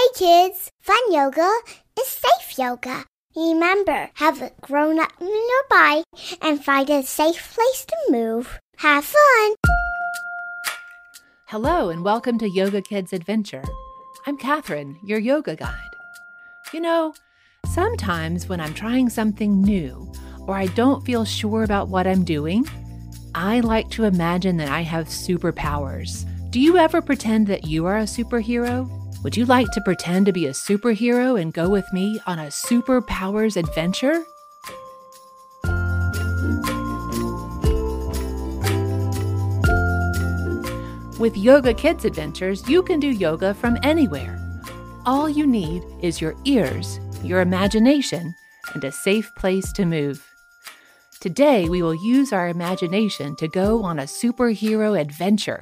Hey kids, fun yoga is safe yoga. Remember, have a grown up nearby and find a safe place to move. Have fun! Hello, and welcome to Yoga Kids Adventure. I'm Catherine, your yoga guide. You know, sometimes when I'm trying something new or I don't feel sure about what I'm doing, I like to imagine that I have superpowers. Do you ever pretend that you are a superhero? Would you like to pretend to be a superhero and go with me on a superpowers adventure? With Yoga Kids Adventures, you can do yoga from anywhere. All you need is your ears, your imagination, and a safe place to move. Today, we will use our imagination to go on a superhero adventure.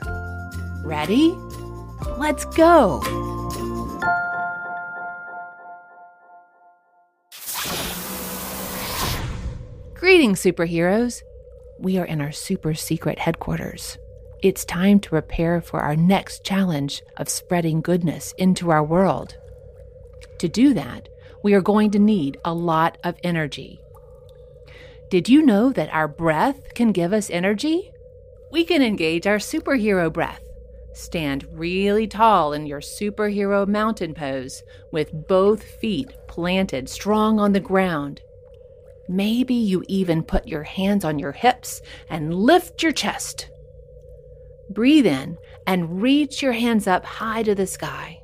Ready? Let's go! Greetings, superheroes! We are in our super secret headquarters. It's time to prepare for our next challenge of spreading goodness into our world. To do that, we are going to need a lot of energy. Did you know that our breath can give us energy? We can engage our superhero breath. Stand really tall in your superhero mountain pose with both feet planted strong on the ground. Maybe you even put your hands on your hips and lift your chest. Breathe in and reach your hands up high to the sky.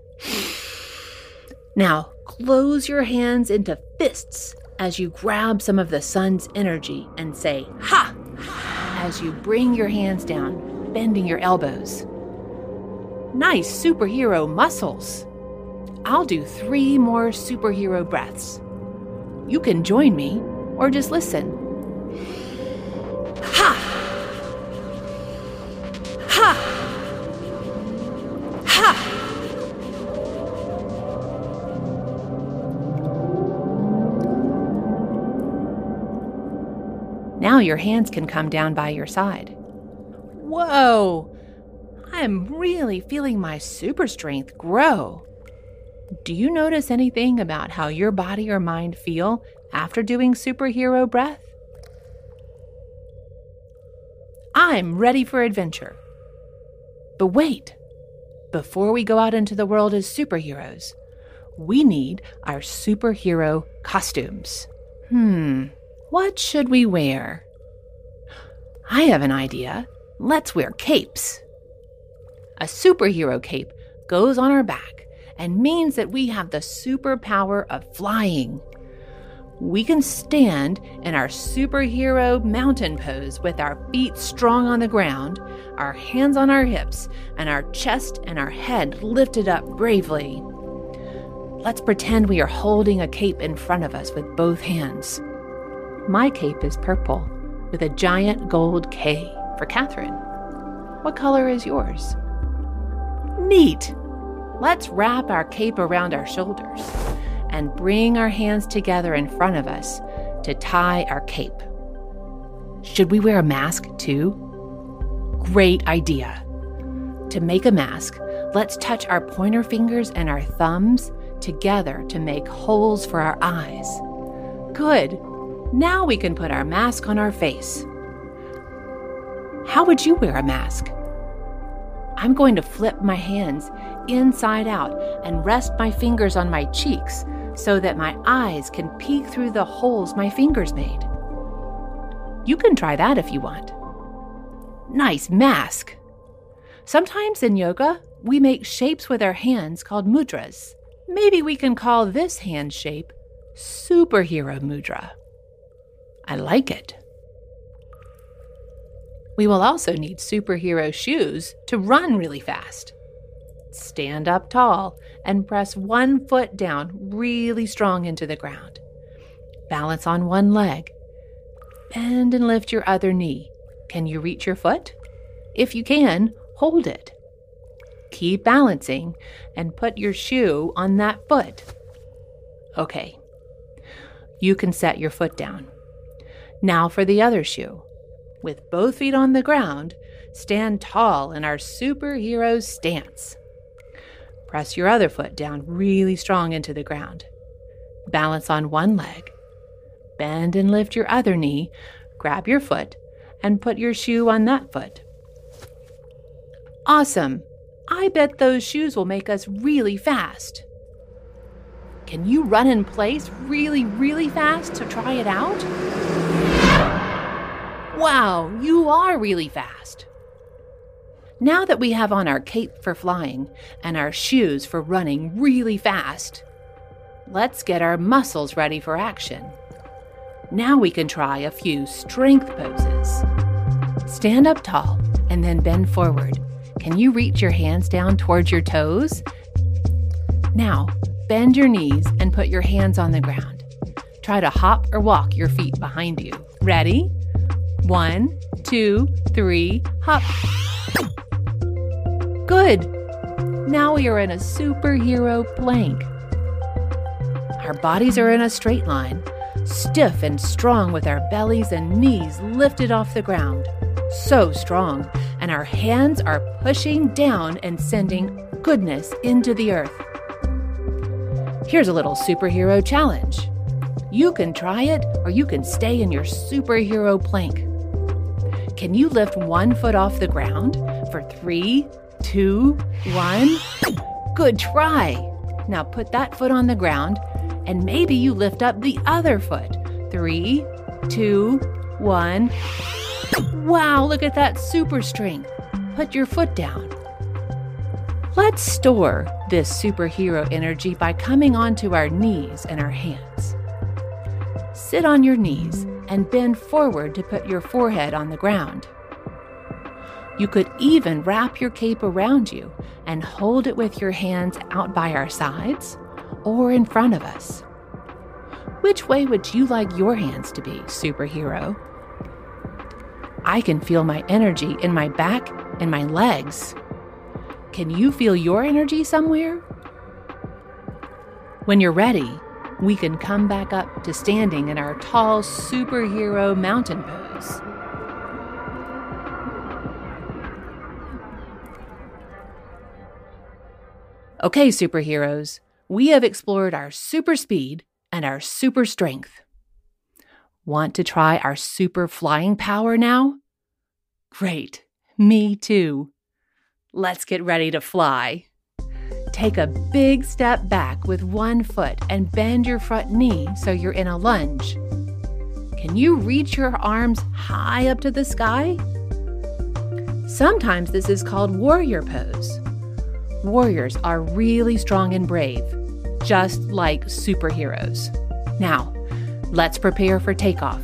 Now, close your hands into fists as you grab some of the sun's energy and say, Ha! as you bring your hands down, bending your elbows. Nice superhero muscles. I'll do three more superhero breaths. You can join me or just listen. Ha! Ha! Ha! Now your hands can come down by your side. Whoa! I'm really feeling my super strength grow. Do you notice anything about how your body or mind feel after doing superhero breath? I'm ready for adventure. But wait, before we go out into the world as superheroes, we need our superhero costumes. Hmm, what should we wear? I have an idea. Let's wear capes. A superhero cape goes on our back and means that we have the superpower of flying. We can stand in our superhero mountain pose with our feet strong on the ground, our hands on our hips, and our chest and our head lifted up bravely. Let's pretend we are holding a cape in front of us with both hands. My cape is purple with a giant gold K for Catherine. What color is yours? Neat! Let's wrap our cape around our shoulders and bring our hands together in front of us to tie our cape. Should we wear a mask too? Great idea. To make a mask, let's touch our pointer fingers and our thumbs together to make holes for our eyes. Good. Now we can put our mask on our face. How would you wear a mask? I'm going to flip my hands inside out and rest my fingers on my cheeks so that my eyes can peek through the holes my fingers made. You can try that if you want. Nice mask. Sometimes in yoga, we make shapes with our hands called mudras. Maybe we can call this hand shape Superhero Mudra. I like it. We will also need superhero shoes to run really fast. Stand up tall and press one foot down really strong into the ground. Balance on one leg. Bend and lift your other knee. Can you reach your foot? If you can, hold it. Keep balancing and put your shoe on that foot. Okay. You can set your foot down. Now for the other shoe. With both feet on the ground, stand tall in our superhero stance. Press your other foot down really strong into the ground. Balance on one leg. Bend and lift your other knee. Grab your foot and put your shoe on that foot. Awesome! I bet those shoes will make us really fast. Can you run in place really, really fast to try it out? Wow, you are really fast. Now that we have on our cape for flying and our shoes for running really fast, let's get our muscles ready for action. Now we can try a few strength poses. Stand up tall and then bend forward. Can you reach your hands down towards your toes? Now, bend your knees and put your hands on the ground. Try to hop or walk your feet behind you. Ready? One, two, three, hop. Good. Now we are in a superhero plank. Our bodies are in a straight line, stiff and strong with our bellies and knees lifted off the ground. So strong, and our hands are pushing down and sending goodness into the earth. Here's a little superhero challenge. You can try it, or you can stay in your superhero plank. Can you lift one foot off the ground for three, two, one? Good try. Now put that foot on the ground and maybe you lift up the other foot. Three, two, one. Wow, look at that super strength. Put your foot down. Let's store this superhero energy by coming onto our knees and our hands. Sit on your knees and bend forward to put your forehead on the ground. You could even wrap your cape around you and hold it with your hands out by our sides or in front of us. Which way would you like your hands to be, superhero? I can feel my energy in my back and my legs. Can you feel your energy somewhere? When you're ready, we can come back up to standing in our tall superhero mountain pose. Okay, superheroes, we have explored our super speed and our super strength. Want to try our super flying power now? Great, me too. Let's get ready to fly. Take a big step back with one foot and bend your front knee so you're in a lunge. Can you reach your arms high up to the sky? Sometimes this is called warrior pose. Warriors are really strong and brave, just like superheroes. Now, let's prepare for takeoff.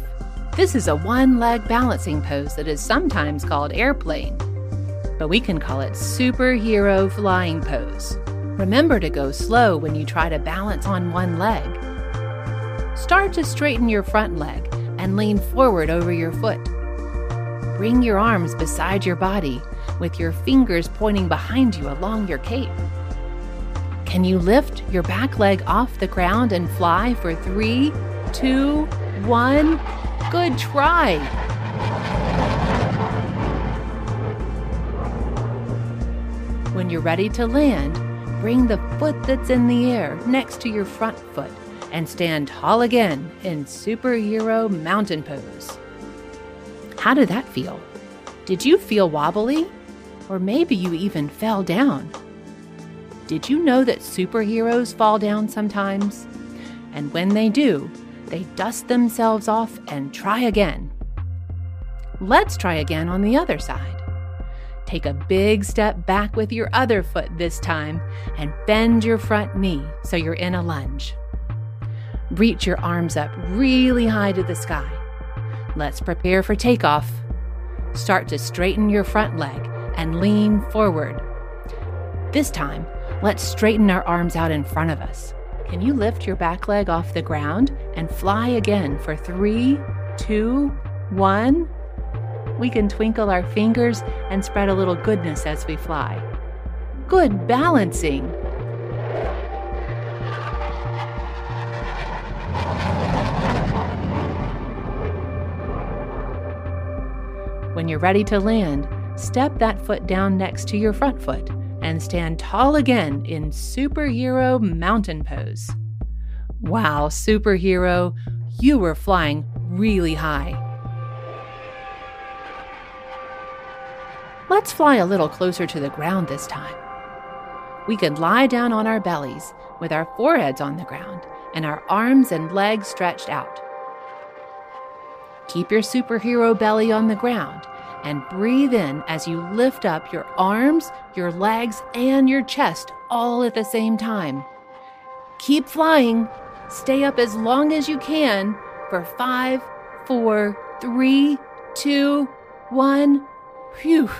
This is a one leg balancing pose that is sometimes called airplane, but we can call it superhero flying pose. Remember to go slow when you try to balance on one leg. Start to straighten your front leg and lean forward over your foot. Bring your arms beside your body with your fingers pointing behind you along your cape. Can you lift your back leg off the ground and fly for three, two, one? Good try! When you're ready to land, Bring the foot that's in the air next to your front foot and stand tall again in superhero mountain pose. How did that feel? Did you feel wobbly? Or maybe you even fell down? Did you know that superheroes fall down sometimes? And when they do, they dust themselves off and try again. Let's try again on the other side. Take a big step back with your other foot this time and bend your front knee so you're in a lunge. Reach your arms up really high to the sky. Let's prepare for takeoff. Start to straighten your front leg and lean forward. This time, let's straighten our arms out in front of us. Can you lift your back leg off the ground and fly again for three, two, one? we can twinkle our fingers and spread a little goodness as we fly. Good balancing. When you're ready to land, step that foot down next to your front foot and stand tall again in superhero mountain pose. Wow, superhero, you were flying really high. Let's fly a little closer to the ground this time. We could lie down on our bellies with our foreheads on the ground and our arms and legs stretched out. Keep your superhero belly on the ground and breathe in as you lift up your arms, your legs, and your chest all at the same time. Keep flying. Stay up as long as you can for five, four, three, two, one. Phew.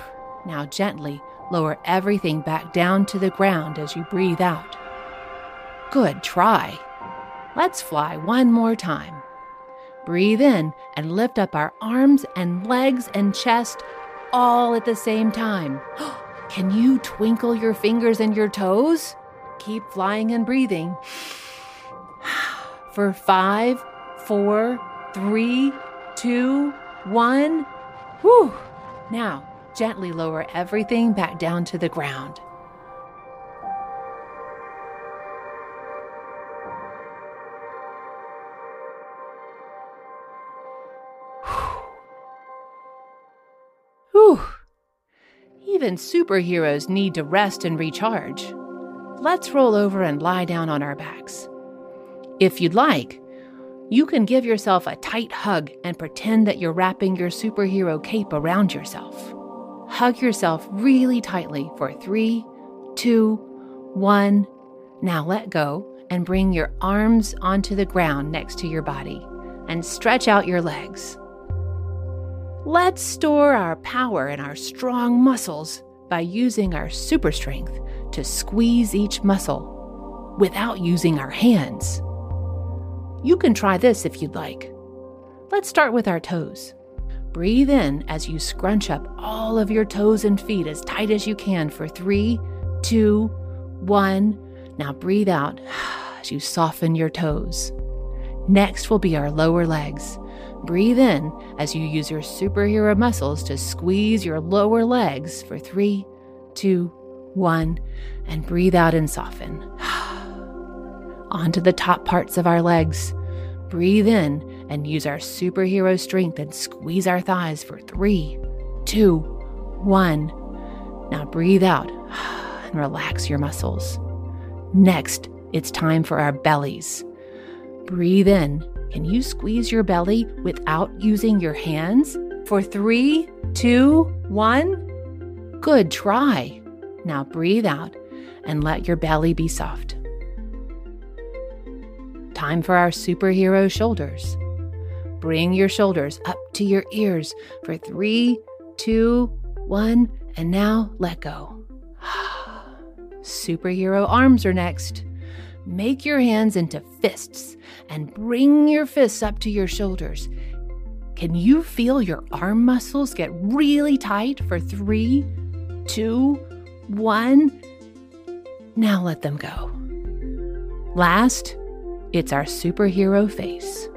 Now gently lower everything back down to the ground as you breathe out. Good try. Let's fly one more time. Breathe in and lift up our arms and legs and chest all at the same time. Can you twinkle your fingers and your toes? Keep flying and breathing. For five, four, three, two, one. Whew. Now, gently lower everything back down to the ground. Even superheroes need to rest and recharge. Let's roll over and lie down on our backs. If you'd like, you can give yourself a tight hug and pretend that you're wrapping your superhero cape around yourself. Hug yourself really tightly for three, two, one. Now let go and bring your arms onto the ground next to your body and stretch out your legs. Let's store our power in our strong muscles by using our super strength to squeeze each muscle without using our hands. You can try this if you'd like. Let's start with our toes. Breathe in as you scrunch up all of your toes and feet as tight as you can for three, two, one. Now breathe out as you soften your toes. Next will be our lower legs. Breathe in as you use your superhero muscles to squeeze your lower legs for three, two, one, and breathe out and soften. Onto the top parts of our legs. Breathe in and use our superhero strength and squeeze our thighs for three, two, one. Now breathe out and relax your muscles. Next, it's time for our bellies. Breathe in can you squeeze your belly without using your hands? For three, two, one. Good try. Now breathe out and let your belly be soft. Time for our superhero shoulders. Bring your shoulders up to your ears for three, two, one, and now let go. superhero arms are next. Make your hands into fists and bring your fists up to your shoulders. Can you feel your arm muscles get really tight for three, two, one? Now let them go. Last, it's our superhero face.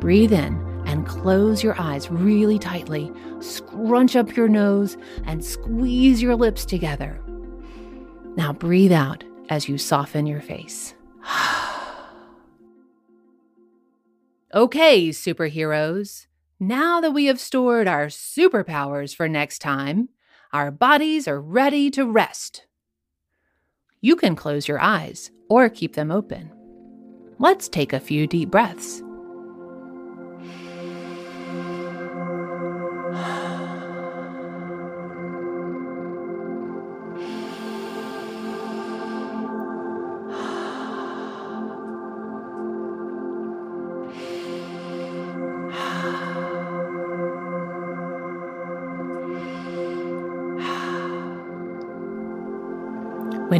Breathe in and close your eyes really tightly. Scrunch up your nose and squeeze your lips together. Now breathe out as you soften your face. okay, superheroes. Now that we have stored our superpowers for next time, our bodies are ready to rest. You can close your eyes or keep them open. Let's take a few deep breaths.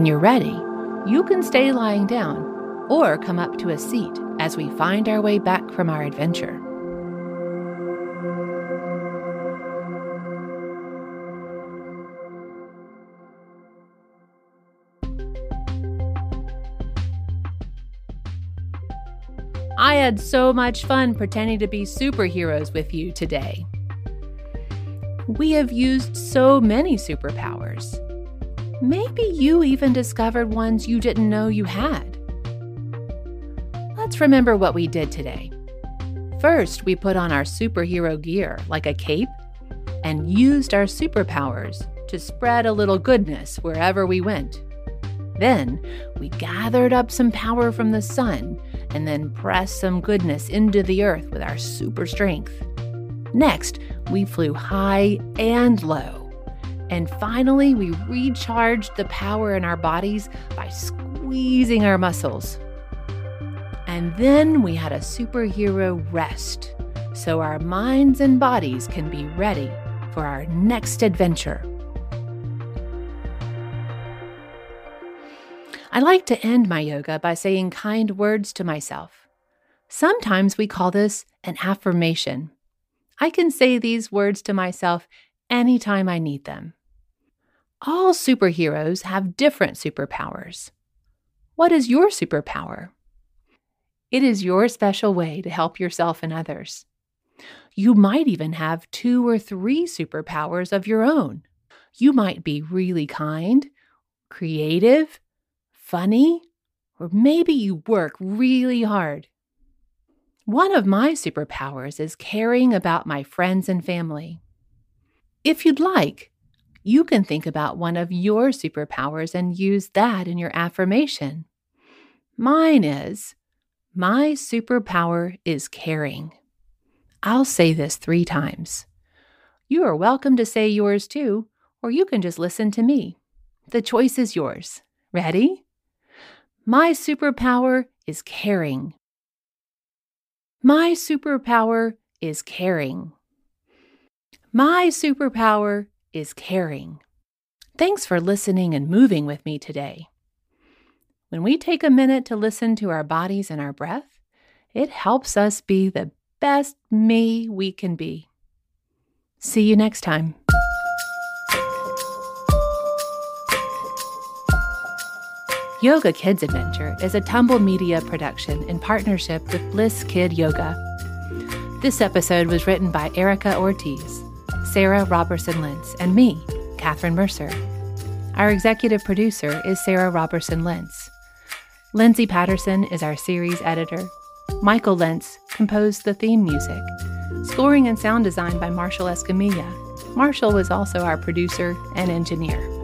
When you're ready, you can stay lying down or come up to a seat as we find our way back from our adventure. I had so much fun pretending to be superheroes with you today. We have used so many superpowers Maybe you even discovered ones you didn't know you had. Let's remember what we did today. First, we put on our superhero gear, like a cape, and used our superpowers to spread a little goodness wherever we went. Then, we gathered up some power from the sun and then pressed some goodness into the earth with our super strength. Next, we flew high and low. And finally, we recharged the power in our bodies by squeezing our muscles. And then we had a superhero rest so our minds and bodies can be ready for our next adventure. I like to end my yoga by saying kind words to myself. Sometimes we call this an affirmation. I can say these words to myself anytime I need them. All superheroes have different superpowers. What is your superpower? It is your special way to help yourself and others. You might even have two or three superpowers of your own. You might be really kind, creative, funny, or maybe you work really hard. One of my superpowers is caring about my friends and family. If you'd like, you can think about one of your superpowers and use that in your affirmation. Mine is My superpower is caring. I'll say this three times. You are welcome to say yours too, or you can just listen to me. The choice is yours. Ready? My superpower is caring. My superpower is caring. My superpower is caring. Thanks for listening and moving with me today. When we take a minute to listen to our bodies and our breath, it helps us be the best me we can be. See you next time. Yoga Kids Adventure is a Tumble Media production in partnership with Bliss Kid Yoga. This episode was written by Erica Ortiz. Sarah Robertson Lentz, and me, Catherine Mercer. Our executive producer is Sarah Robertson Lentz. Lindsay Patterson is our series editor. Michael Lentz composed the theme music. Scoring and sound design by Marshall Escamilla. Marshall was also our producer and engineer.